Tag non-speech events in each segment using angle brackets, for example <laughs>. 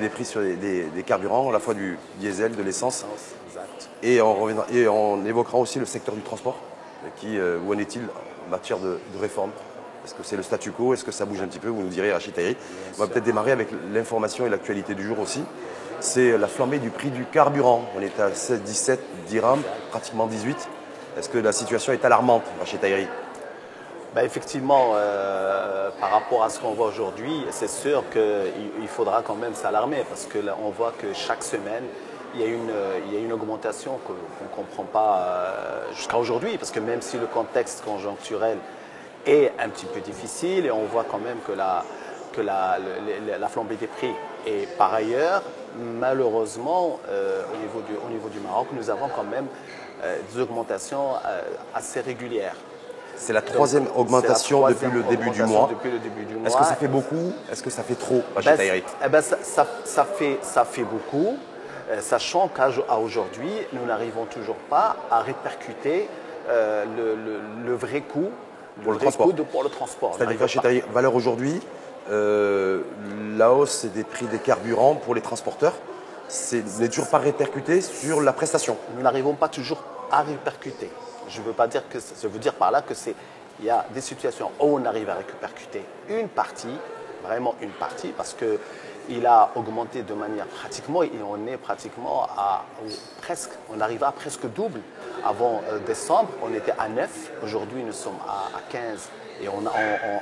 Des prix sur des, carburants, à la fois du diesel, de l'essence. Et on, évoquera aussi le secteur du transport. Qui, euh, où en est-il en matière de, réforme? Est-ce que c'est le statu quo? Est-ce que ça bouge un petit peu? Vous nous direz, Rachid Tahiri. On va peut-être démarrer avec l'information et l'actualité du jour aussi. C'est la flambée du prix du carburant. On est à 16, 17 dirhams, pratiquement 18. Est-ce que la situation est alarmante, Rachid Tahiri? Bah, effectivement, euh, par rapport à ce qu'on voit aujourd'hui, c'est sûr qu'il faudra quand même s'alarmer parce que voit que chaque semaine, il y a une, augmentation qu'on ne comprend pas euh, jusqu'à aujourd'hui, parce que même si le contexte conjoncturel est un petit peu difficile, et on voit quand même que la, flambée des prix est par ailleurs, malheureusement, euh, au niveau du Maroc, nous avons quand même des augmentations assez régulières. C'est la troisième augmentation depuis, le début du mois. Est-ce que ça fait beaucoup Est-ce que ça fait trop, ben, eh ben, ça, fait, ça fait beaucoup, euh, sachant qu'à aujourd'hui, nous n'arrivons toujours pas à répercuter euh, le, vrai coût pour le, transport. De, pour le transport. C'est-à-dire que valeur aujourd'hui, euh, la hausse des prix des carburants pour les transporteurs n'est toujours pas répercuté sur la prestation. Nous n'arrivons pas toujours à répercuter. Je veux pas dire que je veux dire par là que c'est il y a des situations où on arrive à répercuter une partie, vraiment une partie, parce que il a augmenté de manière pratiquement, et on est pratiquement à presque, on arrive à presque double. Avant euh, décembre, on était à 9, aujourd'hui nous sommes à, 15 et on,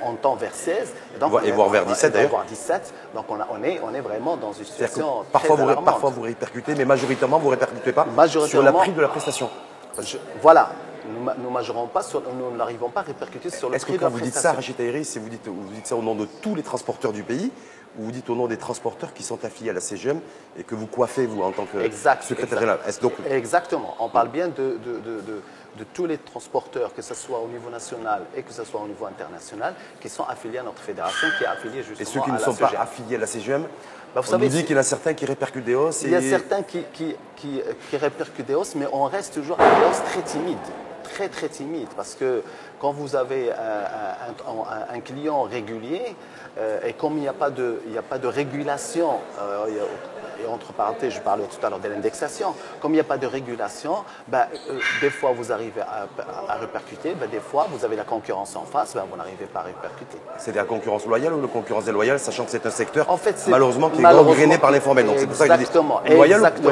on, tend vers 16. Et, donc, et voire vers 17 d'ailleurs. Voire 17. Donc on, on, est, on est vraiment dans une situation. Parfois, vous, parfois vous répercutez, mais majoritairement vous ne répercutez pas sur la prix de la prestation. voilà, nous pas nous n'arrivons pas à répercuter sur le Est-ce que quand vous dites ça, Rachid si vous dites, vous dites ça au nom de tous les transporteurs du pays, ou vous dites au nom des transporteurs qui sont affiliés à la CGM et que vous coiffez, vous, en tant que secrétaire général? Exactement. On parle bien de, de, tous les transporteurs, que ce soit au niveau national et que ce soit au niveau international, qui sont affiliés à notre fédération, qui est affiliée justement Et ceux qui ne sont pas affiliés à la CGM bah, vous on savez, nous dit qu'il y en a certains qui répercutent des hausses. Il y a certains qui, qui, qui, qui répercutent des hausses, mais on reste toujours à des hausses très timides très très timide parce que quand vous avez un, client régulier euh, et comme il n'y a, pas de, il a pas de régulation, euh, et entre parenthèses, je parlais tout à l'heure de l'indexation, comme il n'y a pas de régulation, ben, euh, des fois vous arrivez à, répercuter, ben, des fois vous avez la concurrence en face, ben, vous n'arrivez pas à répercuter. C'est de la concurrence loyale ou de la concurrence déloyale, sachant que c'est un secteur en fait, malheureusement qui est gangréné par l'informel. Donc c'est pour ça que je loyal ou,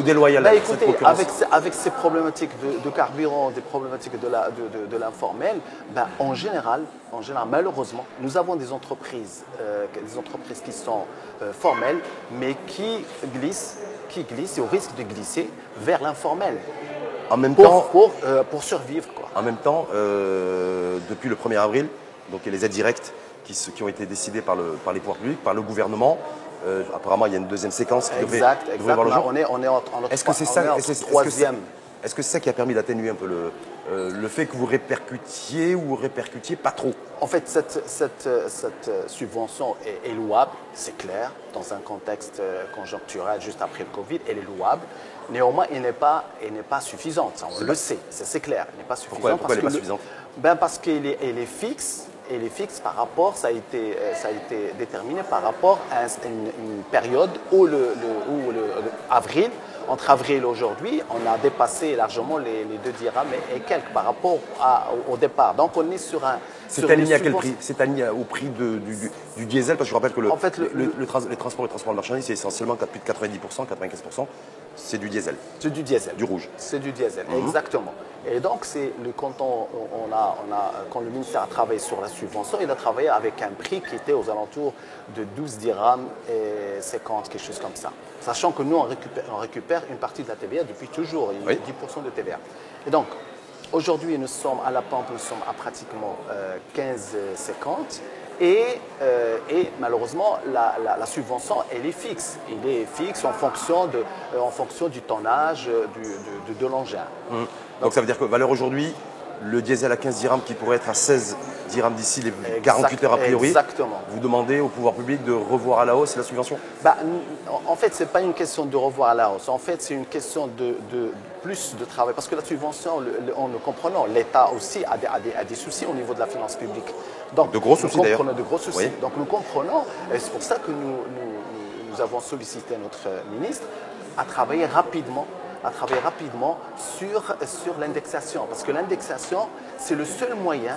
déloyal ben, écoutez, avec, avec, ces problématiques de, carburant, des problématiques de l'informel, de, ben, en général, en général, malheureusement, nous avons des entreprises, euh, des entreprises qui sont euh, formelles, mais qui glissent, qui glissent et au risque de glisser vers l'informel. En même pour, temps, pour, euh, pour, survivre. Quoi. En même temps, depuis le 1er avril, donc il y a les aides directes qui, qui ont été décidées par, le, par les pouvoirs publics, par le gouvernement. Apparemment, il y a une deuxième séquence qui exact, exact. voir le jour. On est, on est en, Est-ce que c'est ça, troisième est-ce que c'est ça qui a permis d'atténuer un peu le, euh, le fait que vous répercutiez ou répercutiez pas trop? En fait, cette, cette, cette subvention est, louable, c'est clair, dans un contexte euh, conjoncturel juste après le Covid, elle est louable. Néanmoins, elle n'est pas, pas suffisante, on le sait, c'est clair, elle n'est pas suffisante. Pourquoi, elle n'est pas suffisante? Ben Parce qu'elle est, elle est fixe, elle est fixe par rapport, ça a été, euh, ça a été déterminé par rapport à une, période où le, où le avril entre avril et aujourd'hui, on a dépassé largement les, deux dirhams et, quelques par rapport au, départ. Donc on est sur un... C'est aligné à quel prix C'est aligné au prix du, diesel Parce que je rappelle que le, en fait, le, les transports et transports de marchandises, c'est essentiellement plus de 90%, 95%, c'est du diesel. C'est du diesel. Du rouge. C'est du diesel, mhm. exactement. Et donc, c'est le, quand, on, a, on a, quand le ministère a travaillé sur la subvention, il a travaillé avec un prix qui était aux alentours de 12 dirhams et 50, quelque chose comme ça. Sachant que nous, on récupère, on récupère une partie de la TVA depuis toujours, il y a 10% de TVA. Et donc, aujourd'hui, nous sommes à la pompe, nous sommes à pratiquement 15,50. Et, euh, et, malheureusement, la, subvention, elle est fixe. Elle est fixe en fonction, de, euh, en fonction du tonnage euh, du, de, l'engin. Mmh. Donc, ça veut dire que valeur aujourd'hui, le diesel à 15 dirhams qui pourrait être à 16 dirhams d'ici les 48 heures a priori. Exactement. Vous demandez au pouvoir public de revoir à la hausse la subvention? Bah, En fait, ce n'est pas une question de revoir à la hausse. En fait, c'est une question de, plus de travail. Parce que la subvention, en le comprenant, l'État aussi a des, a, des, soucis au niveau de la finance publique. Donc, de gros soucis d'ailleurs. De gros soucis. Donc nous comprenons, et c'est pour ça que nous, nous avons sollicité notre ministre à travailler rapidement à travailler rapidement sur, sur l'indexation. Parce que l'indexation, c'est le seul moyen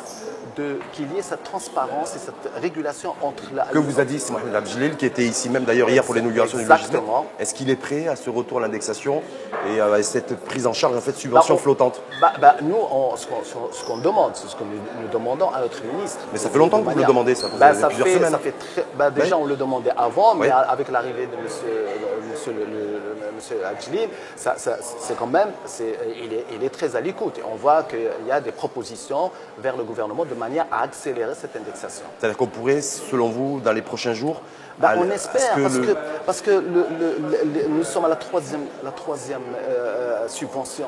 qu'il y ait cette transparence et cette régulation entre la... Que vous a dit Mohamed Abdjelil, qui était ici même d'ailleurs hier pour l'inauguration du logiciel. Est-ce qu'il est prêt à ce retour à l'indexation et à cette prise en charge, en fait, subvention bah, flottante bah, bah, Nous, ce qu'on demande, c'est ce que nous, demandons à notre ministre. Mais ça fait longtemps que vous le demandez, ça, bah, ça plusieurs fait, semaines. Ça fait très, déjà, on le demandait avant, mais avec l'arrivée de monsieur, monsieur, le, monsieur c'est quand même, il, est, il est très à l'écoute. On voit qu'il y a des propositions vers le gouvernement de manière à accélérer cette indexation. C'est-à-dire qu'on pourrait, selon vous, dans les prochains jours, bah, on espère, parce, que, parce que nous sommes à la troisième, la troisième euh, subvention.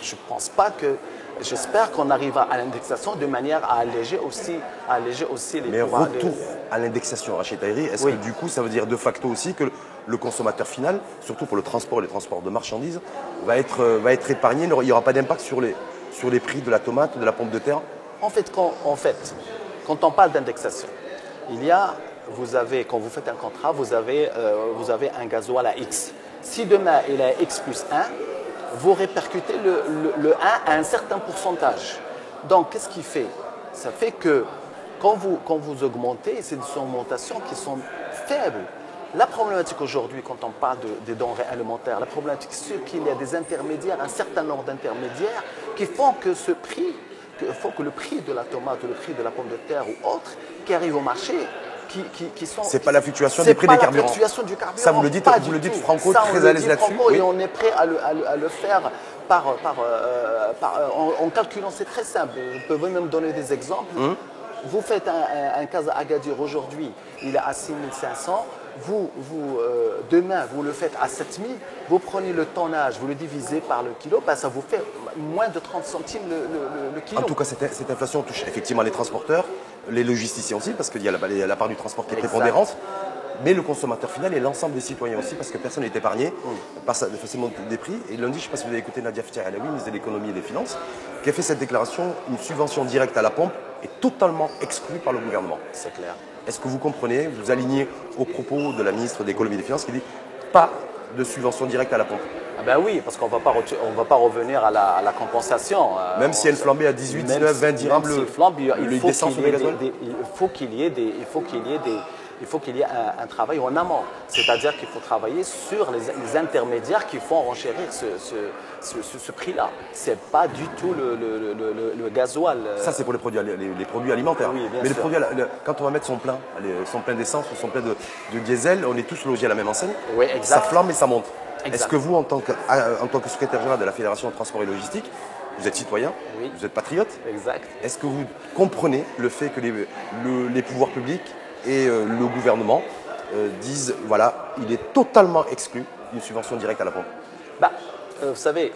Je ne pense pas que. J'espère qu'on arrivera à l'indexation de manière à alléger aussi, à alléger aussi les Mais retour à l'indexation, Rachid Tahiri, est-ce que du coup ça veut dire de facto aussi que le consommateur final, surtout pour le transport et les transports de marchandises, va être, euh, va être épargné Il n'y aura pas d'impact sur les, sur les prix de la tomate, de la pompe de terre? En fait, quand, en fait, quand on parle d'indexation, il y a vous avez, quand vous faites un contrat, vous avez, euh, vous avez un gasoil à X. Si demain il est à X plus 1, vous répercutez le, 1 à un certain pourcentage. Donc, qu'est-ce qui fait? Ça fait que quand vous, quand vous augmentez, c'est des augmentations qui sont faibles. La problématique aujourd'hui, quand on parle des denrées alimentaires, la problématique, c'est qu'il y a des intermédiaires, un certain nombre d'intermédiaires qui font que ce prix, faut que le prix de la tomate, le prix de la pomme de terre ou autre qui arrive au marché, qui, qui, sont. C'est pas la fluctuation des prix des carburants. C'est la fluctuation du carburant. Ça, vous le dites, vous le dites Franco, très à l'aise là-dessus. Et on est prêt à le, à le, faire par, par, euh, par en, calculant. C'est très simple. Je peux même donner des exemples. Hum. Vous faites un, un, cas à Agadir aujourd'hui, il est à 6500 vous, vous euh, demain, vous le faites à 7000, vous prenez le tonnage, vous le divisez par le kilo, ben, ça vous fait moins de 30 centimes le, kilo. En tout cas, cette, cette, inflation touche effectivement les transporteurs, les logisticiens aussi, parce qu'il y a la, part du transport qui est prépondérante. Mais le consommateur final et l'ensemble des citoyens aussi, parce que personne n'est épargné mm. par le facilement des prix. Et lundi, je ne sais pas si vous avez écouté Nadia Ftia Alaoui, ministre de l'économie et des finances, qui a fait cette déclaration une subvention directe à la pompe est totalement exclue par le gouvernement. C'est clair. Est-ce que vous comprenez, vous alignez aux propos de la ministre de l'économie et des finances qui dit pas de subvention directe à la pompe? Ah ben oui, parce qu'on ne va pas revenir à la, compensation. Euh, même si elle flambait à 18, 19, 20 dirhams le, il, faut qu'il y ait des, il faut qu'il y ait des, il faut qu'il y ait un, travail en amont. C'est-à-dire qu'il faut travailler sur les, intermédiaires qui font renchérir ce, prix-là. Ce n'est pas du tout le, le, gasoil. Euh. Ça, c'est pour les produits, les, produits alimentaires. Mais les produits, quand on va mettre son plein, son plein d'essence ou son plein de, diesel, on est tous logés à la même enseigne. Oui, Ça flambe et ça monte. Est-ce que vous, en tant, que, en tant que secrétaire général de la Fédération de transport et logistique, vous êtes citoyen, vous êtes patriote? Exact. Est-ce que vous comprenez le fait que les, les pouvoirs publics et euh, le gouvernement euh, disent voilà, il est totalement exclu d'une subvention directe à la pompe bah, euh, Vous savez,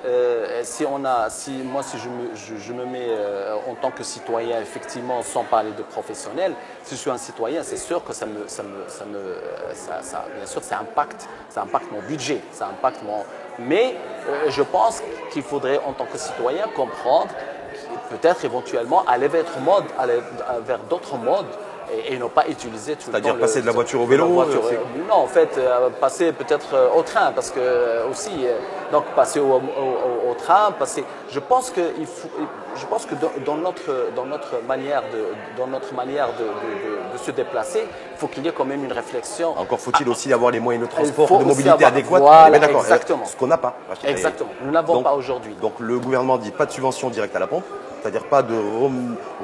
si on a, si, moi, si je me, je, me mets en tant que citoyen, effectivement, sans parler de professionnel, si je suis un citoyen, c'est sûr que ça me, ça me, ça me bien sûr, ça impacte, ça impacte mon budget, ça impacte mon. Mais je pense qu'il faudrait, en tant que citoyen, comprendre peut-être éventuellement aller vers d'autres modes et, et, non pas utiliser tout C'est-à-dire passer de la voiture au vélo euh, Non, en fait, euh, passer peut-être euh, au train, parce que aussi, donc passer au, au, train, passer. Je pense que il faut, je pense que dans, notre dans notre manière de dans notre manière de, de, de, se déplacer, il faut qu'il y ait quand même une réflexion. Encore faut-il aussi avoir les moyens de transport, de mobilité adéquats. Voilà, exactement. Ce qu'on n'a pas. Exactement. Nous n'avons pas aujourd'hui. Donc le gouvernement dit pas de subvention directe à la pompe c'est-à-dire pas de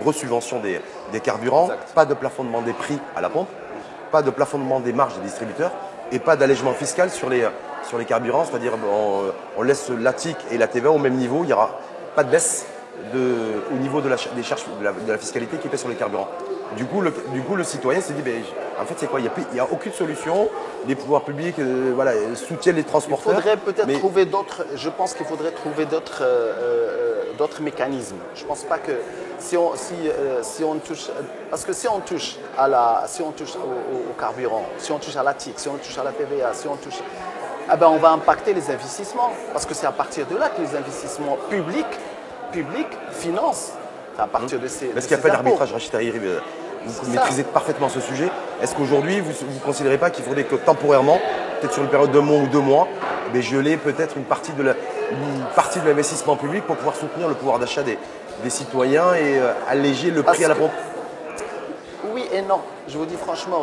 resubvention des, des carburants, pas de plafonnement des prix à la pompe, pas de plafonnement des marges des distributeurs et pas d'allègement fiscal sur les, sur les carburants, c'est-à-dire on, laisse la TIC et la TVA au même niveau, il n'y aura pas de baisse de, au niveau de la, des charges de la, fiscalité qui pèse sur les carburants. Du coup, le, du coup, le citoyen s'est dit, ben, en fait, c'est quoi? Il n'y a, aucune solution. Les pouvoirs publics euh, voilà, soutiennent les transporteurs. Il faudrait peut-être trouver d'autres. Je pense qu'il faudrait trouver d'autres euh, euh, d'autres mécanismes. Je ne pense pas que si on, si, si on touche. Parce que si on touche, à la, si on touche au, carburant, si on touche à la TIC, si on touche à la TVA, si on touche. Eh ben on va impacter les investissements. Parce que c'est à partir de là que les investissements publics, publics financent. À partir de ces. Est-ce qu'il n'y a pas d'arbitrage, Rachid vous maîtrisez parfaitement ce sujet. Est-ce qu'aujourd'hui, vous ne considérez pas qu'il faudrait que temporairement, peut-être sur une période d'un mois ou deux mois, mais geler peut-être une partie de l'investissement public pour pouvoir soutenir le pouvoir d'achat des, citoyens et euh, alléger le prix à la pompe Oui et non. Je vous dis franchement,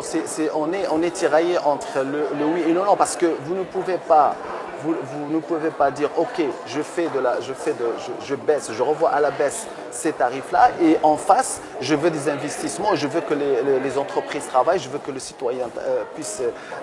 on, est, on est tiraillé entre le, le oui et le non parce que vous ne pouvez pas vous, ne pouvez pas dire, OK, je, fais de la, je, fais de, je, baisse, je revois à la baisse ces tarifs-là, et en face, je veux des investissements, je veux que les, entreprises travaillent, je veux que le citoyen euh, puisse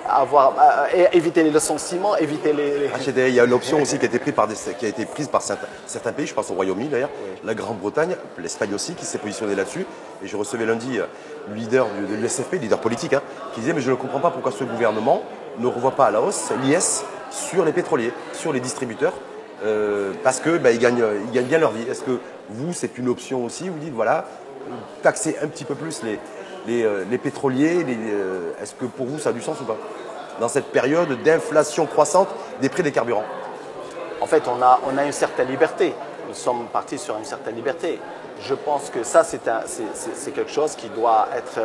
avoir, euh, éviter les licenciements, éviter les... il y a une option aussi qui a été prise par, qui a été prise par certains, pays, je pense au Royaume-Uni d'ailleurs, la Grande-Bretagne, l'Espagne aussi, qui s'est positionné là-dessus. Et je recevais lundi euh, le leader de l'SFP, leader politique, hein, qui disait, mais je ne comprends pas pourquoi ce gouvernement ne revoit pas à la hausse l'IS sur les pétroliers, sur les distributeurs, euh, parce qu'ils bah, gagnent, ils gagnent bien leur vie. Est-ce que vous, c'est une option aussi Vous dites, voilà, taxer un petit peu plus les, les, euh, pétroliers, euh, est-ce que pour vous, ça a du sens ou pas Dans cette période d'inflation croissante des prix des carburants? En fait, on a, on a une certaine liberté. Nous sommes partis sur une certaine liberté. Je pense que ça, c'est quelque chose qui doit être,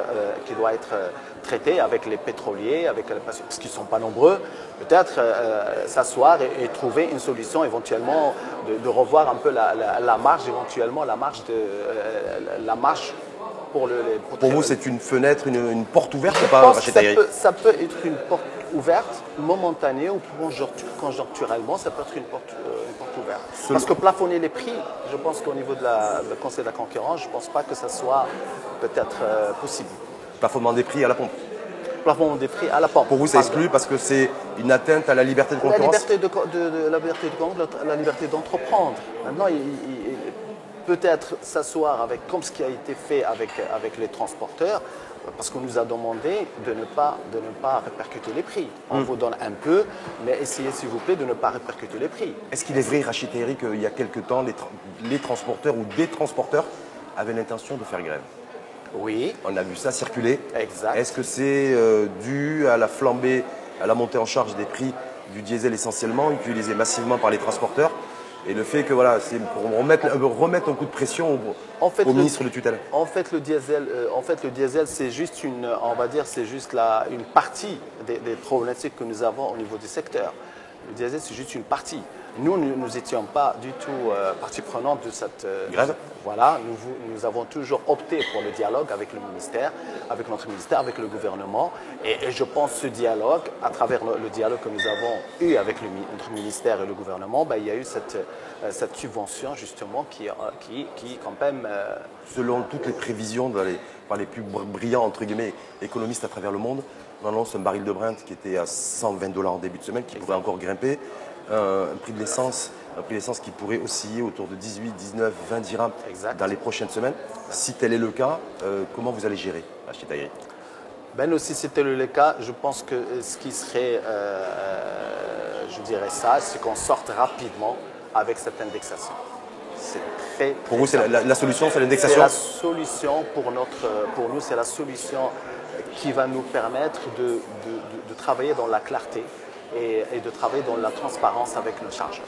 qui doit être traité avec les pétroliers, avec parce qu'ils ne sont pas nombreux, peut-être euh, s'asseoir et, trouver une solution éventuellement, de, revoir un peu la, marge, éventuellement la marge, de, euh, la marge pour le... pour, vous, c'est une fenêtre, une, porte ouverte ou pas, ça peut, ça peut être une porte ouverte, momentanée ou conjoncturellement, ça peut être une porte, euh, une porte ouverte. Parce que plafonner les prix, je pense qu'au niveau de la, Conseil de la concurrence, je ne pense pas que ça soit peut-être possible plafonnement des prix à la pompe Plafonnement des prix à la pompe. Pour vous, c'est exclu parce que c'est une atteinte à la liberté de concurrence La liberté de, la liberté de la liberté d'entreprendre. Maintenant, il, peut-être s'asseoir avec, comme ce qui a été fait avec, avec les transporteurs, parce qu'on nous a demandé de ne pas, de ne pas répercuter les prix. On hmm. vous donne un peu, mais essayez s'il vous plaît de ne pas répercuter les prix. Est-ce qu'il est vrai, Rachid et Eric, qu'il y a quelque temps, les, les transporteurs ou des transporteurs avaient l'intention de faire grève? Oui. On a vu ça circuler. Exact. Est-ce que c'est euh, dû à la flambée, à la montée en charge des prix du diesel essentiellement, utilisé massivement par les transporteurs? Et le fait que voilà, c'est pour remettre, remettre, un coup de pression au, ministre de tutelle. En fait, le diesel, euh, en fait, le diesel, c'est juste une, on va dire, c'est juste la, une partie des, problématiques que nous avons au niveau du secteur. Le diesel, c'est juste une partie. Nous, nous n'étions pas du tout euh, partie prenante de cette euh, grève. Voilà, nous, nous, avons toujours opté pour le dialogue avec le ministère, avec notre ministère, avec le gouvernement. Et, je pense que ce dialogue, à travers le, dialogue que nous avons eu avec notre ministère et le gouvernement, ben, il y a eu cette, euh, cette subvention justement qui, qui, qui quand même... Selon toutes les prévisions par les plus brillants entre guillemets, économistes à travers le monde, on annonce un baril de Brent qui était à 120 dollars en début de semaine, qui pourrait encore grimper un, prix de l'essence un prix d'essence qui pourrait osciller autour de 18, 19, 20 dirhams dans les prochaines semaines. Si tel est le cas, euh, comment vous allez gérer, Rachid Ben aussi, si c'était le cas, je pense que ce qui serait, euh, je dirais ça, c'est qu'on sorte rapidement avec cette indexation. C'est très, Pour vous, c'est la, solution, c'est l'indexation? C'est la solution pour, notre, pour nous, c'est la solution qui va nous permettre de, de travailler dans la clarté, et, de travailler dans la transparence avec le chargeur.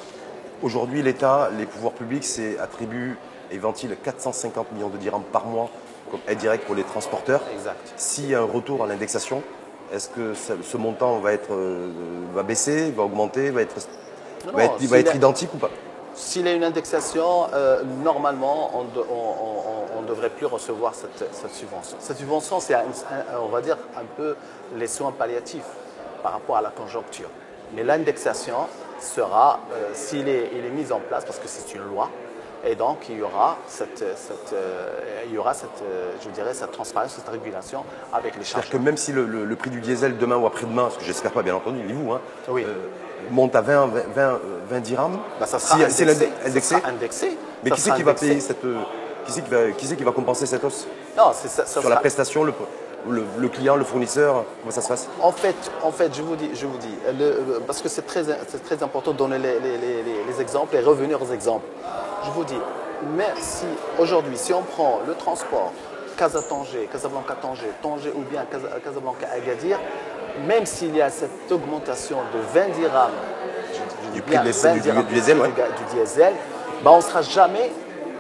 Aujourd'hui, l'État, les pouvoirs publics attribuent et ventilent 450 millions de dirhams par mois comme aide directe pour les transporteurs. Exact. S'il y a un retour à l'indexation, est-ce que ce montant va, être, euh, va baisser, va augmenter, va être, va être, identique ou pas? S'il y a une indexation, euh, normalement, on ne devrait plus recevoir cette, subvention. Cette subvention, c'est, on va dire, un peu les soins palliatifs par rapport à la conjoncture. Mais l'indexation sera, euh, s'il est, il est mis en place, parce que c'est une loi, et donc il y aura cette, cette euh, il y aura cette, euh, je dirais, cette transparence, cette régulation avec les charges. C'est-à-dire que même si le, prix du diesel demain ou après-demain, ce que j'espère pas bien entendu, ni vous, hein, oui. monte à 20, 20, 20 dirhams, bah, ça sera si, indexé, indexé. Mais qui c'est qui va payer cette, qui c'est qui, va, qui, qui va compenser cette hausse Non, c'est ça, Sur la prestation, le, le, client, le fournisseur Comment ça se passe? En fait, en fait je vous dis, je vous dis parce que c'est très, très important de donner les, exemples et revenir aux exemples. Je vous dis, mais si aujourd'hui, si on prend le transport Casa-Tanger, Casablanca-Tanger, Tanger ou bien Casablanca-Agadir, même s'il y a cette augmentation de 20 dirhams du prix du, diesel, du, diesel ben on ne sera jamais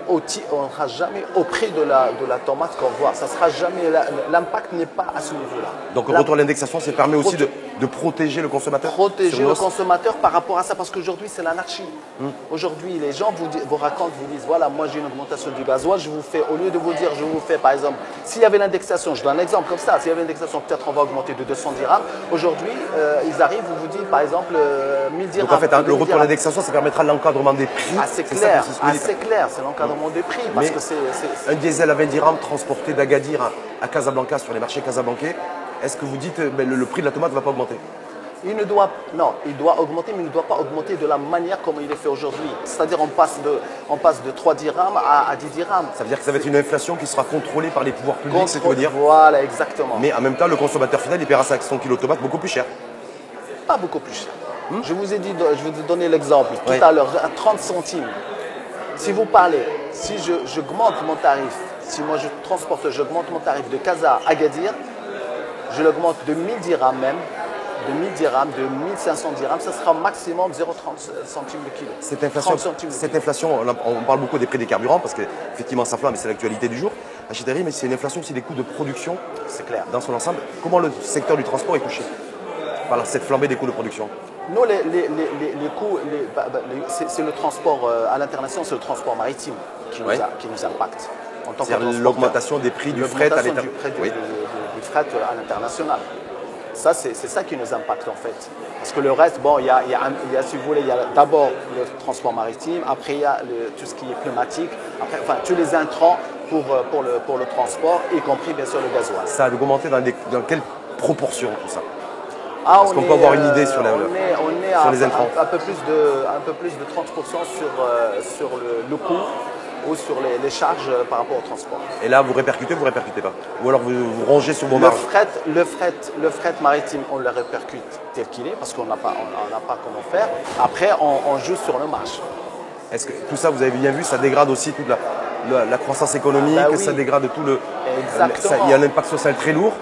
on ne sera jamais au prix de la, de la tomate qu'on voit. Ça sera jamais, l'impact n'est pas à ce niveau-là. Donc, le retour à l'indexation, ça permet aussi de, de protéger le consommateur protéger le consommateur par rapport à ça, parce qu'aujourd'hui, c'est l'anarchie. Hmm. Aujourd'hui, les gens vous, racontent, vous disent, voilà, moi j'ai une augmentation du gasoil, je vous fais, au lieu de vous dire, je vous fais, par exemple, s'il y avait l'indexation, je donne un exemple comme ça, s'il y avait l'indexation, peut-être on va augmenter de 200 dirhams. Aujourd'hui, euh, ils arrivent, vous vous dites, par exemple, euh, 1000 dirhams. Donc, en fait, hein, le 1000 retour à l'indexation, ça permettra l'encadrement des prix. Ah, c'est clair, c'est clair, c'est l'encadrement des prix, parce Mais- que c'est-. Un diesel à 20 dirhams transporté d'Agadir à- à Casablanca sur les marchés casablancais, est-ce que vous dites euh, ben, le, le prix de la tomate ne va pas augmenter? Il ne doit, non, il doit augmenter, mais il ne doit pas augmenter de la manière comme il est fait aujourd'hui. C'est-à-dire, on passe de, on passe de 3 dirhams à, à 10 dirhams. Ça veut dire que ça va être une inflation qui sera contrôlée par les pouvoirs publics, c'est ce que dire? Voilà, exactement. Mais en même temps, le consommateur final, il paiera sa- son kilo de tomate beaucoup plus cher. pas beaucoup plus cher. Je vous ai dit, je vais vous donner l'exemple tout à l'heure, à 30 centimes. Si vous parlez, si je- j'augmente mon tarif, si moi je transporte, j'augmente mon tarif de Casa à Agadir, je l'augmente de 1000 dirhams même, de 1000 dirhams, de 1500 dirhams, ça sera maximum 0,30 centimes le kilo. Cette inflation, 30 centimes le cette inflation on, parle beaucoup des prix des carburants parce qu'effectivement ça flamme et c'est l'actualité du jour. Achiterie, mais c'est une inflation aussi des coûts de production C'est clair. dans son ensemble. Comment le secteur du transport est touché par cette flambée des coûts de production? Nous, les, les- les- les- les coûts, bah, bah, c'est le transport euh, à l'international, c'est le transport maritime qui nous, Ouais. a- qui nous impacte. L'augmentation des prix du fret à Oui. À l'international. Ça, c'est ça qui nous impacte en fait. Parce que le reste, bon, il y y a y si vous voulez, il y a d'abord le transport maritime, après il y a le- tout ce qui est pneumatique, après, enfin, tous les intrants pour, euh, pour, le, pour le transport, y compris bien sûr le gasoil. Ça a augmenté dans, des- dans quelle proportion tout ça? Ah, Est-ce on qu'on est, peut avoir une euh, idée sur la- on est, on est sur à, les intrants un, un peu plus de, un peu plus de 30% sur, euh, sur le, le coût ou sur les, les charges euh, par rapport au transport. Et là, vous répercutez ou vous répercutez pas Ou alors vous, vous rongez sur vos Le marges fret, le, fret, le fret maritime, on le répercute tel qu'il est parce qu'on n'a pas, on, pas comment faire. Après, on, on joue sur le marge. Est-ce que tout ça, vous avez bien vu, ça dégrade aussi toute la, la- la croissance économique, Ah bah oui. ça dégrade tout le. Exactement. ça- il y a un impact social très lourd.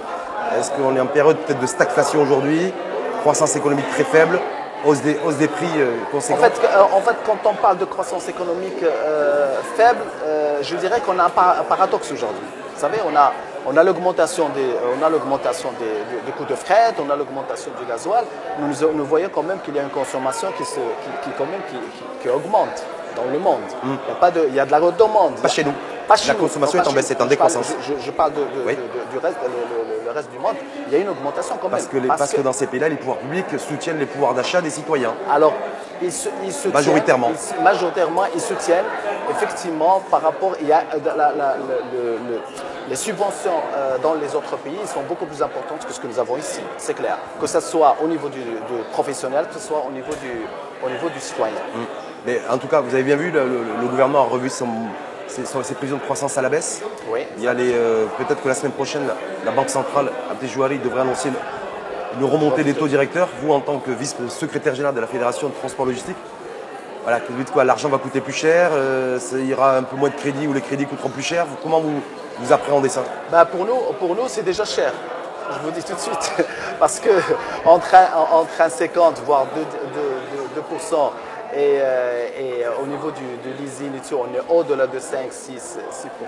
Est-ce qu'on est en période peut-être de stagflation aujourd'hui, croissance économique très faible, hausse des, hausse des prix euh, En conséquents fait, euh, en fait, quand on parle de croissance économique euh, faible, euh, je dirais qu'on a un, par- un paradoxe aujourd'hui. Vous savez, on a, on a l'augmentation des, on a l'augmentation des, des- des coûts de fret, on a l'augmentation du gasoil. Nous, nous, voyons quand même qu'il y a une consommation qui, se, qui, qui quand même, qui, qui- qui augmente dans le monde. Il, y a pas de, il y a de la demande. Pas chez nous. Pas chez La consommation est en baisse, c'est en nous. Je parle- décroissance. Je, je parle de, de- Oui. de- de- du reste, le, le- le reste du monde. Il y a une augmentation quand même. Parce que, les- parce que dans ces pays-là, les pouvoirs publics soutiennent les pouvoirs d'achat des citoyens. Alors, ils se, ils se Majoritairement. ils majoritairement, ils soutiennent effectivement par rapport. Il y a euh, la- la- le- le- le- les subventions euh, dans les autres pays sont beaucoup plus importantes que ce que nous avons ici, c'est clair. Que ce soit au niveau du, du professionnel, que ce soit au niveau du, au niveau du citoyen. Mais en tout cas, vous avez bien vu, le, le- le gouvernement a revu son- ses prévisions de croissance à la baisse. Oui. Il y a les, euh, peut-être que la semaine prochaine, la, Banque centrale, Abdejouari, devrait annoncer une, remontée des taux directeurs. Vous, en tant que vice-secrétaire général de la Fédération de transport logistique, voilà, vous dites quoi L'argent va coûter plus cher, euh, ça ira un peu moins de crédit ou les crédits coûteront plus cher. Vous- comment vous, vous appréhendez ça? Ben, pour nous, pour nous c'est déjà cher. Je vous dis tout de suite. <laughs> Parce que entre un, entre un 50, voire 2, 2, 2%, et, euh, et au niveau du, de leasing on est au-delà de 5, 6,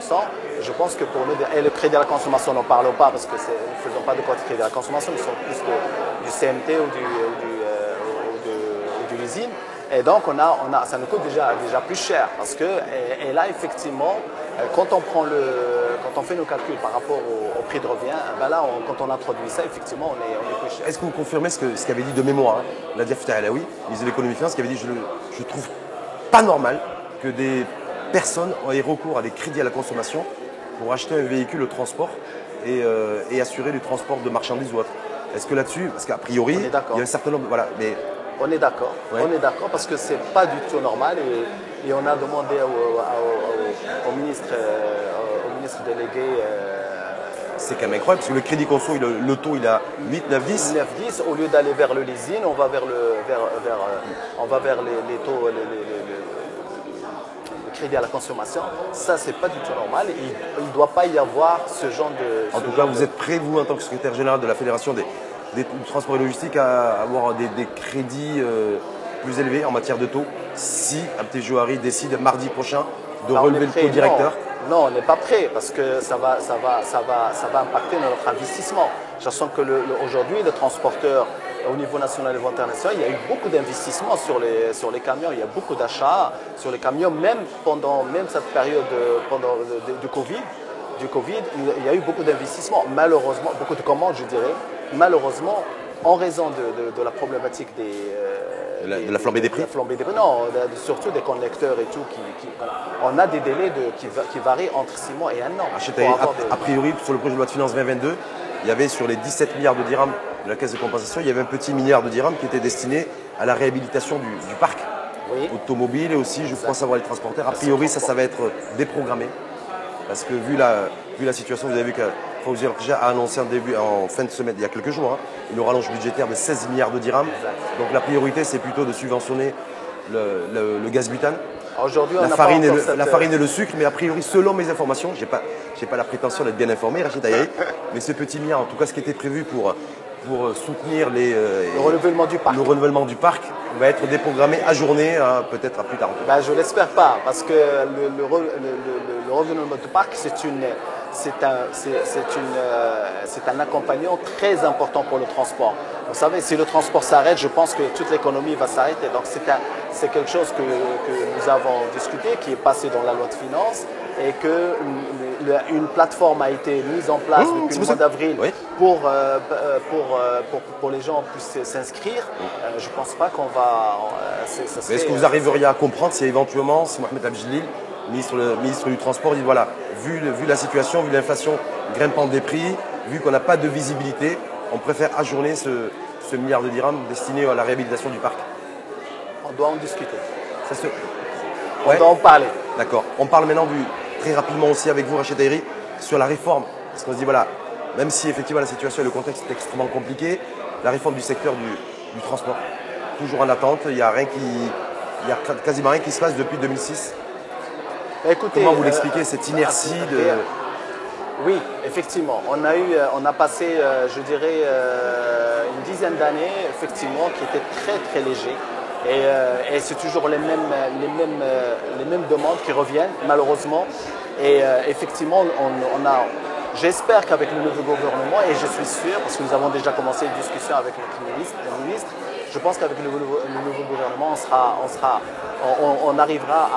6%. Je pense que pour nous, et le crédit à la consommation, n'en parlons pas parce que nous ne faisons pas de quoi de crédit à la consommation, nous sommes plus du CMT ou du, du, euh, ou de- ou du. Et donc, on a, on a, ça nous coûte déjà, déjà plus cher parce que, et, là, effectivement, euh, quand on, prend le, quand on fait nos calculs par rapport au, au prix de revient, ben là, on- quand on introduit ça, effectivement, on est, on est plus cher. Est-ce que vous confirmez ce que- ce qu'avait dit de mémoire hein, Nadia Alaoui, ministre de l'économie finances, qui avait dit je, je trouve pas normal que des personnes aient recours à des crédits à la consommation pour acheter un véhicule de transport et, euh, et assurer du transport de marchandises ou autre. Est-ce que là-dessus, parce qu'a priori, il y a un certain nombre, voilà, mais On est d'accord. Ouais. On est d'accord parce que c'est pas du tout normal et, et on a demandé au, au- au- ministre, euh, au ministre délégué euh, c'est quand même incroyable, parce que le crédit conso, il- le taux, il à 8, 9, 10. 9-10, au lieu d'aller vers le leasing, on va vers, le, vers, vers, euh, on va vers les, les taux, les, les- le crédit à la consommation. Ça, c'est pas du tout normal. Il ne doit pas y avoir ce genre de. En tout cas, vous de- êtes prêt, vous, en tant que secrétaire général de la Fédération des, des transports et logistiques, à avoir des, des crédits euh, plus élevés en matière de taux si Abté Jouari décide mardi prochain de relever le taux directeur Non, non, on n'est pas prêt parce que ça va, ça va, ça va, ça va impacter notre investissement. Je sens que le- le- aujourd'hui, les transporteurs au niveau national et international, il y a eu beaucoup d'investissements sur les, sur les camions, il y a beaucoup d'achats sur les camions, même pendant même cette période pendant de, de- de Covid. Du Covid, il y a eu beaucoup d'investissements, malheureusement, beaucoup de commandes, je dirais. Malheureusement, en raison de, la problématique des, euh, la- des- de la flambée des prix de la flambée des prix. Non, de- surtout des connecteurs et tout. Qui, qui- on a des délais de- qui, va- qui varient entre 6 mois et 1 an. A, priori, sur le projet de loi de finances 2022, il y avait sur les 17 milliards de dirhams de la caisse de compensation, il y avait un petit milliard de dirhams qui était destiné à la réhabilitation du, du parc Oui. automobile et aussi, je crois savoir, les transporteurs. A priori, ça, ça va être déprogrammé. Parce que vu la, vu la situation, vous avez vu que Fawzi Al-Qija a annoncé en, début, en fin de semaine, il y a quelques jours, hein, une rallonge budgétaire de 16 milliards de dirhams. Donc la priorité, c'est plutôt de subventionner le, le- le gaz butane, Aujourd'hui, la farine, pas et encore le, cette, la euh, farine et le sucre, mais a priori, selon mes informations, je n'ai pas, j'ai pas la prétention d'être bien informé, Rachid Ayaï, <laughs> mais ce petit milliard, en tout cas ce qui était prévu pour, pour soutenir les, euh, Le renouvellement du parc. le renouvellement du parc, va être déprogrammé, ajourné, à- peut-être à plus tard. Ben, je l'espère pas, parce que le, le, re- le- le- le renouvellement du parc, c'est une, c'est un, euh, un accompagnant très important pour le transport. Vous savez, si le transport s'arrête, je pense que toute l'économie va s'arrêter. Donc c'est, quelque chose que, que nous avons discuté, qui est passé dans la loi de finances, et que une, plateforme a été mise en place Mmh, depuis le mois d'avril Oui. pour, euh, pour, euh, pour, pour les gens puissent s'inscrire. Euh, je pense pas qu'on va. Est-ce que vous arriveriez à comprendre si éventuellement, si Mohamed Abjilil, ministre, le ministre du Transport, dit voilà, vu, la situation, vu l'inflation grimpante des prix, vu qu'on n'a pas de visibilité, on préfère ajourner ce, ce milliard de dirhams destiné à la réhabilitation du parc On doit en discuter. Ça se... On Ouais. doit en parler. D'accord. On parle maintenant du, très rapidement aussi avec vous, Rachid Tahiri, sur la réforme. Parce qu'on se dit, voilà, même si effectivement la situation et le contexte est extrêmement compliqué, la réforme du secteur du, du transport, toujours en attente, il n'y a rien qui. Il y a quasiment rien qui se passe depuis 2006. Bah, écoutez, Comment vous euh, l'expliquez, cette inertie de. Oui, effectivement. On a, eu, euh, on a passé, euh, je dirais, euh, une dizaine d'années, effectivement, qui étaient très, très légers. Et, euh, et c'est toujours les mêmes, les, mêmes, euh, les mêmes demandes qui reviennent, malheureusement. Et euh, effectivement, on, on a, j'espère qu'avec le nouveau gouvernement, et je suis sûr, parce que nous avons déjà commencé une discussion avec notre ministre, le ministre je pense qu'avec le, nouveau- le nouveau gouvernement, on, sera, on, sera, on, on arrivera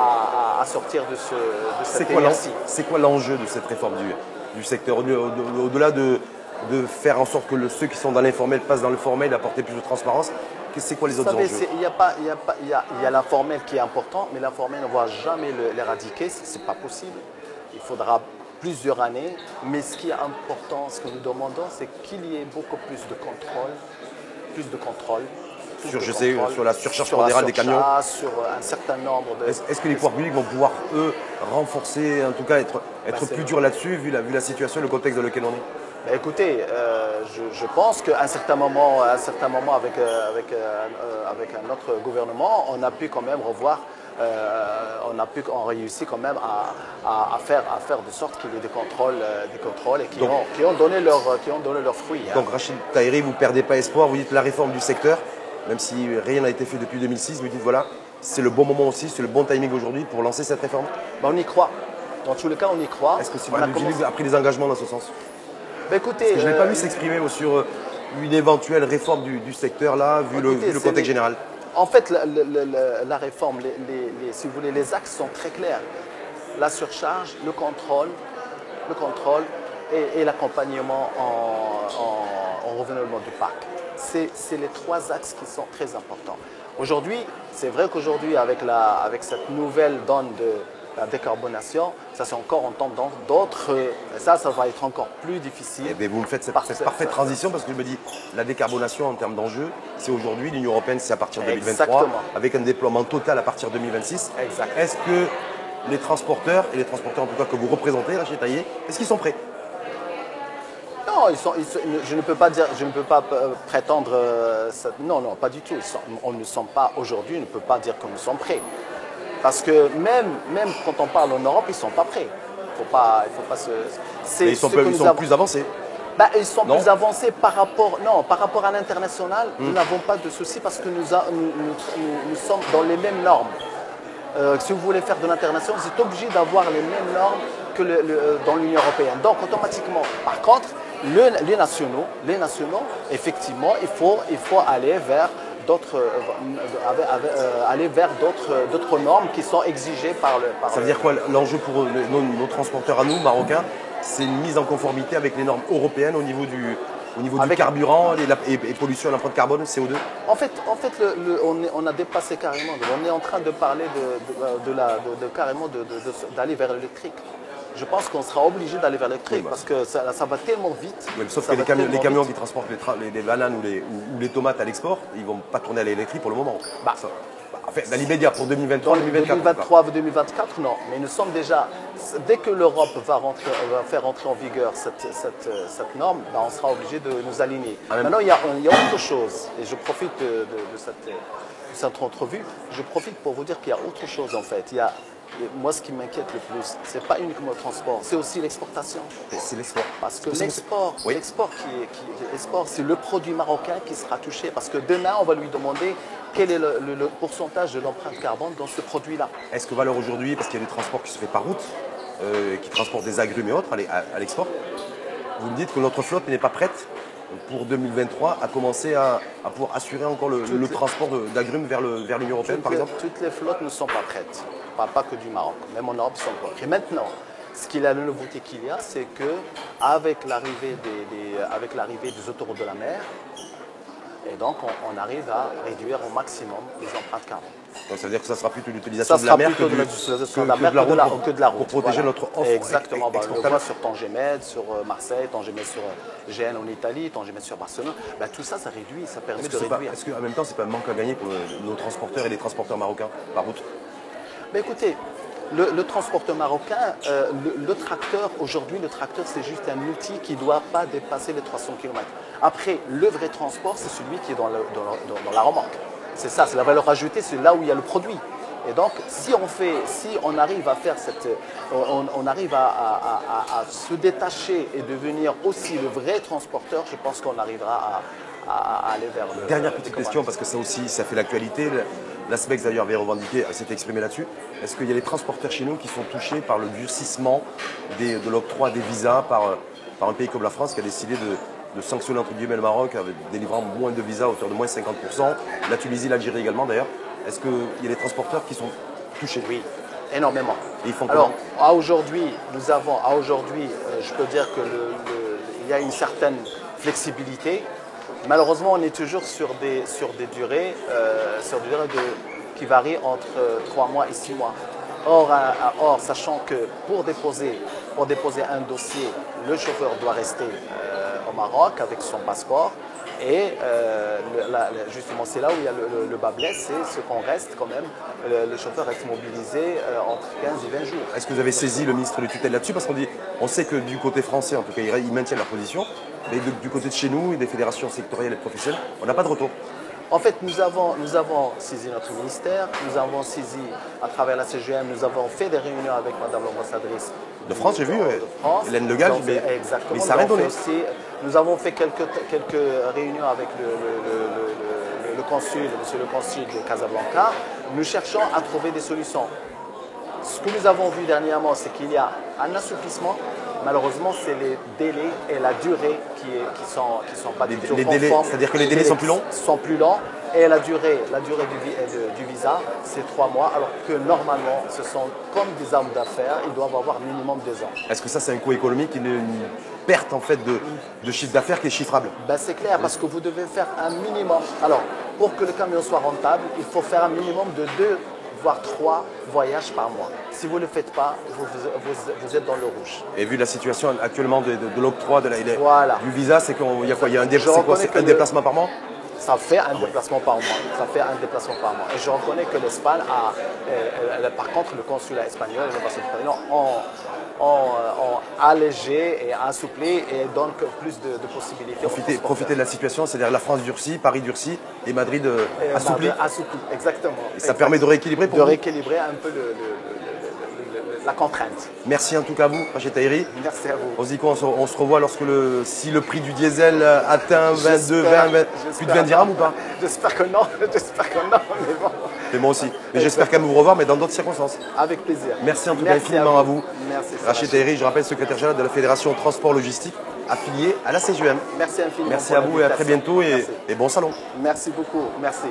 à, sortir de, ce, de C'est cette inertie. c'est quoi l'enjeu de cette réforme du, du secteur? Au- au- Au-delà de, de faire en sorte que le- ceux qui sont dans l'informel passent dans le formel, d'apporter plus de transparence, que- c'est quoi les Vous autres savez, enjeux? il y a, pas- il y a, pas- il y a- il y a l'informel qui est important, mais l'informel ne va jamais l'éradiquer, ce n'est pas possible. Il faudra plusieurs années, mais ce qui est important, ce que nous demandons, c'est qu'il y ait beaucoup plus de contrôle, plus de contrôle. Sur, je sais, sur la surcharge pondérale des camions. Sur un certain nombre de... Est-ce que les pouvoirs publics vont pouvoir, eux, renforcer, en tout cas être, être Bah, c'est- plus durs là-dessus, vu la, vu la situation et le contexte dans lequel on est? Bah, écoutez, euh, je, je pense qu'à un certain moment, à un certain moment avec, euh, avec, euh, avec un autre gouvernement, on a pu quand même revoir, euh, on a pu, on réussit quand même à, à- à faire, à faire de sorte qu'il y ait des contrôles, euh, des contrôles et qui, Donc- ont, qui ont donné leur, qui ont donné leurs fruits. hein. Donc Rachid Tahiri, vous ne perdez pas espoir, vous dites la réforme du secteur, même si rien n'a été fait depuis 2006, vous dites voilà, c'est le bon moment aussi, c'est le bon timing aujourd'hui pour lancer cette réforme Bah, on y croit. Dans tous les cas, on y croit. Est-ce que Sylvain Gilles a pris des engagements dans ce sens? Bah, écoutez, Parce que Je ne l'ai pas euh, vu s'exprimer sur euh, une éventuelle réforme du, du secteur là, vu le, vu contexte général. En fait, la, la- la- la réforme, les, les- les- si vous voulez, les axes sont très clairs. La surcharge, le contrôle, le contrôle et, et l'accompagnement en, en- en renouvellement du parc. C'est les trois axes qui sont très importants. Aujourd'hui, c'est vrai qu'aujourd'hui, avec, la- avec cette nouvelle donne de la décarbonation, ça c'est encore en tendance. D'autres, euh, ça, ça va être encore plus difficile. Eh bien, vous me faites cette, parfaite transition parce que je me dis, la décarbonation en termes d'enjeux, c'est aujourd'hui, l'Union Européenne, c'est à partir de 2023, Exactement. avec un déploiement total à partir de 2026. Exact. Est-ce que les transporteurs, et les transporteurs en tout cas que vous représentez, Rachid Taillé, est-ce qu'ils sont prêts? Non, ils sont, ils sont- je ne peux pas dire, je ne peux pas euh, prétendre. euh, ça- non, non, pas du tout. Sont- on ne sont pas aujourd'hui. On ne peut pas dire que nous sommes prêts, parce que même, même quand on parle en Europe, ils sont pas prêts. Faut pas, il faut pas se. Mais ils sont, que ils sont plus avancés. Bah, ils sont Non Hmm. plus avancés par rapport, non, par rapport à l'international. Nous n'avons pas de souci parce que nous, a- nous, nous- nous- nous sommes dans les mêmes normes. euh, si vous voulez faire de l'international, vous êtes obligé d'avoir les mêmes normes que le- le- dans l'Union européenne. Donc automatiquement, par contre, le- les nationaux, les nationaux, effectivement, il faut, il faut aller vers d'autres, euh, euh, aller vers d'autres, d'autres normes qui sont exigées par le. par Ça veut dire quoi L'enjeu pour le- nos, nos transporteurs à nous, marocains, c'est une mise en conformité avec les normes européennes au niveau du, au niveau du Avec- carburant et, la, et- et pollution à l'empreinte carbone, CO2 En fait, en fait le- le- on, est- on a dépassé carrément. On est en train de parler de, de- de la, de- de carrément d'aller vers l'électrique. Je pense qu'on sera obligé d'aller vers l'électrique Oui, bah. parce que ça, ça va tellement vite. Oui, sauf que les, camions, les qui transportent les, tra- les- les bananes ou les, ou- ou les tomates à l'export, ils vont pas tourner à l'électrique pour le moment. Bah. Ça- bah, en fait, dans l'immédiat, pour 2023, Dans 2024. 2023, 2024, non. Mais nous sommes déjà. Dès que l'Europe va, rentrer- va faire entrer en vigueur cette, cette, euh, cette norme, ben, on sera obligé de nous aligner. Ah, Maintenant, il y, a, il y a autre chose. Et je profite de, de- de cette, de cette entrevue. Je profite pour vous dire qu'il y a autre chose en fait. Il y a, moi, ce qui m'inquiète le plus, c'est pas uniquement le transport, c'est aussi l'exportation. C'est l'export. Parce que l'export, Oui. l'export qui est- qui- l'export, c'est le produit marocain qui sera touché. Parce que demain, on va lui demander quel est le, le- le pourcentage de l'empreinte carbone dans ce produit-là. Est-ce que valeur aujourd'hui, parce qu'il y a du transport qui se fait par route, euh, qui transporte des agrumes et autres à l'export, vous me dites que notre flotte n'est pas prête pour 2023 à commencer à, à pouvoir assurer encore le, transport d'agrumes vers l'Union européenne, par les- exemple Toutes les flottes ne sont pas prêtes. Pas, pas que du Maroc. Même en Europe, sont pas prêts. Maintenant, ce qu'il y a, la nouveauté qu'il y a, c'est que avec l'arrivée des, des- avec l'arrivée des autoroutes de la mer, et donc on, on arrive à réduire au maximum les empreintes carbone. Donc ça veut dire que ça sera plutôt l'utilisation de la mer que, de la mer que de la, route. Pour protéger voilà. notre offre Exactement. Bah, on le voit sur Tangemed, sur euh, Marseille, Tangemed sur euh, Gênes en Italie, Tangemed sur Barcelone. Bah, tout ça, ça réduit, ça permet de réduire. est-ce qu'en même temps, c'est pas un manque à gagner pour le- nos transporteurs et les transporteurs marocains par route? Mais écoutez, le, transporteur marocain, euh, le, tracteur, aujourd'hui, le tracteur, c'est juste un outil qui ne doit pas dépasser les 300 km. Après, le vrai transport, c'est celui qui est dans- dans la remorque. C'est ça, c'est la valeur ajoutée, c'est là où il y a le produit. Et donc, si on, fait, si on arrive à faire cette, on, on arrive à, à- à- à se détacher et devenir aussi le vrai transporteur, je pense qu'on arrivera à, aller vers le. Dernière petite question, parce que ça aussi, ça fait l'actualité. L'ASPEX d'ailleurs avait revendiqué, s'est exprimé là-dessus. Est-ce qu'il y a les transporteurs chez nous qui sont touchés par le durcissement des- de l'octroi des visas par, euh, par un pays comme la France qui a décidé de, de sanctionner entre guillemets le Maroc avec délivrant moins de visas à hauteur de moins 50%, la Tunisie, l'Algérie également d'ailleurs. Est-ce qu'il y a des transporteurs qui sont touchés? Oui, énormément. Et ils font Alors, à aujourd'hui, nous avons, à aujourd'hui, euh, je peux dire que le- le- il y a une certaine flexibilité. Malheureusement, on est toujours sur des, sur des durées, euh, sur des durées de- qui varient entre 3 mois et 6 mois. Or, un- or, sachant que pour déposer, pour déposer un dossier, le chauffeur doit rester euh, au Maroc avec son passeport. Et euh, justement, c'est là où il y a le, bas blesse, c'est ce qu'on reste quand même. Le, le chauffeur reste mobilisé euh, entre 15 et 20 jours. Est-ce que vous avez saisi le ministre de tutelle là-dessus? Parce qu'on dit, on sait que du côté français, en tout cas, ils maintiennent leur position, mais du côté de chez nous des fédérations sectorielles et professionnelles, on n'a pas de retour. En fait, nous avons, nous avons saisi notre ministère, nous avons saisi à travers la CGM, nous avons fait des réunions avec Madame l'ambassadrice De France, j'ai vu, de ouais. France. Hélène avons fait- mais- exactement. mais ça donné. aussi- nous avons fait quelques, quelques réunions avec le, le- le- le- le- le consul, monsieur le consul de Casablanca. Nous cherchons à trouver des solutions. Ce que nous avons vu dernièrement, c'est qu'il y a un assouplissement. Malheureusement, c'est les délais et la durée qui, qui sont, qui sont pas Les- du tout les délais, c'est-à-dire que les délais sont plus longs sont plus longs. Et la durée, la durée du, vi- du visa, c'est trois mois, alors que normalement, ce sont comme des armes d'affaires, ils doivent avoir minimum deux ans. Est-ce que ça, c'est un coût économique, une, une perte en fait de, de chiffre d'affaires qui est chiffrable? Ben, c'est clair, parce que vous devez faire un minimum. Alors, pour que le camion soit rentable, il faut faire un minimum de deux, voire trois voyages par mois. Si vous ne le faites pas, vous, vous- vous- vous êtes dans le rouge. Et vu la situation actuellement de, de- de l'octroi de la- Voilà. du visa, c'est qu'il y a quoi? Il y a un, dé- quoi, le- déplacement par mois? Ça fait un déplacement par mois. Ça fait un déplacement par mois. Et je reconnais que l'Espagne a, elle- par contre, le consulat espagnol et l'ambassade espagnole ont, ont, euh, ont allégé et assoupli et donnent plus de, de possibilités. profiter, de la situation, c'est-à-dire la France durcit, Paris durcit et Madrid euh, Et, assoupli. assoupli, exactement. Et ça permet de rééquilibrer pour de vous rééquilibrer un peu le- la contrainte. Merci en tout cas à vous, Rachid Tahiri. Merci à vous. On se dit quoi on se, on se revoit lorsque le, si le prix du diesel atteint 22, 20, J'espère- 20, plus de j'espère 20 dirhams ou pas? J'espère que non, <laughs> j'espère que non, mais bon, Et moi aussi. Mais j'espère quand même vous revoir, mais dans d'autres circonstances. avec plaisir. Merci en tout cas infiniment à vous. Merci. Rachid Tahiri, je rappelle, secrétaire général de la Fédération Transport Logistique, affiliée à la CGM. Merci infiniment. Merci à vous et à très bientôt et, et bon salon. Merci beaucoup. Merci.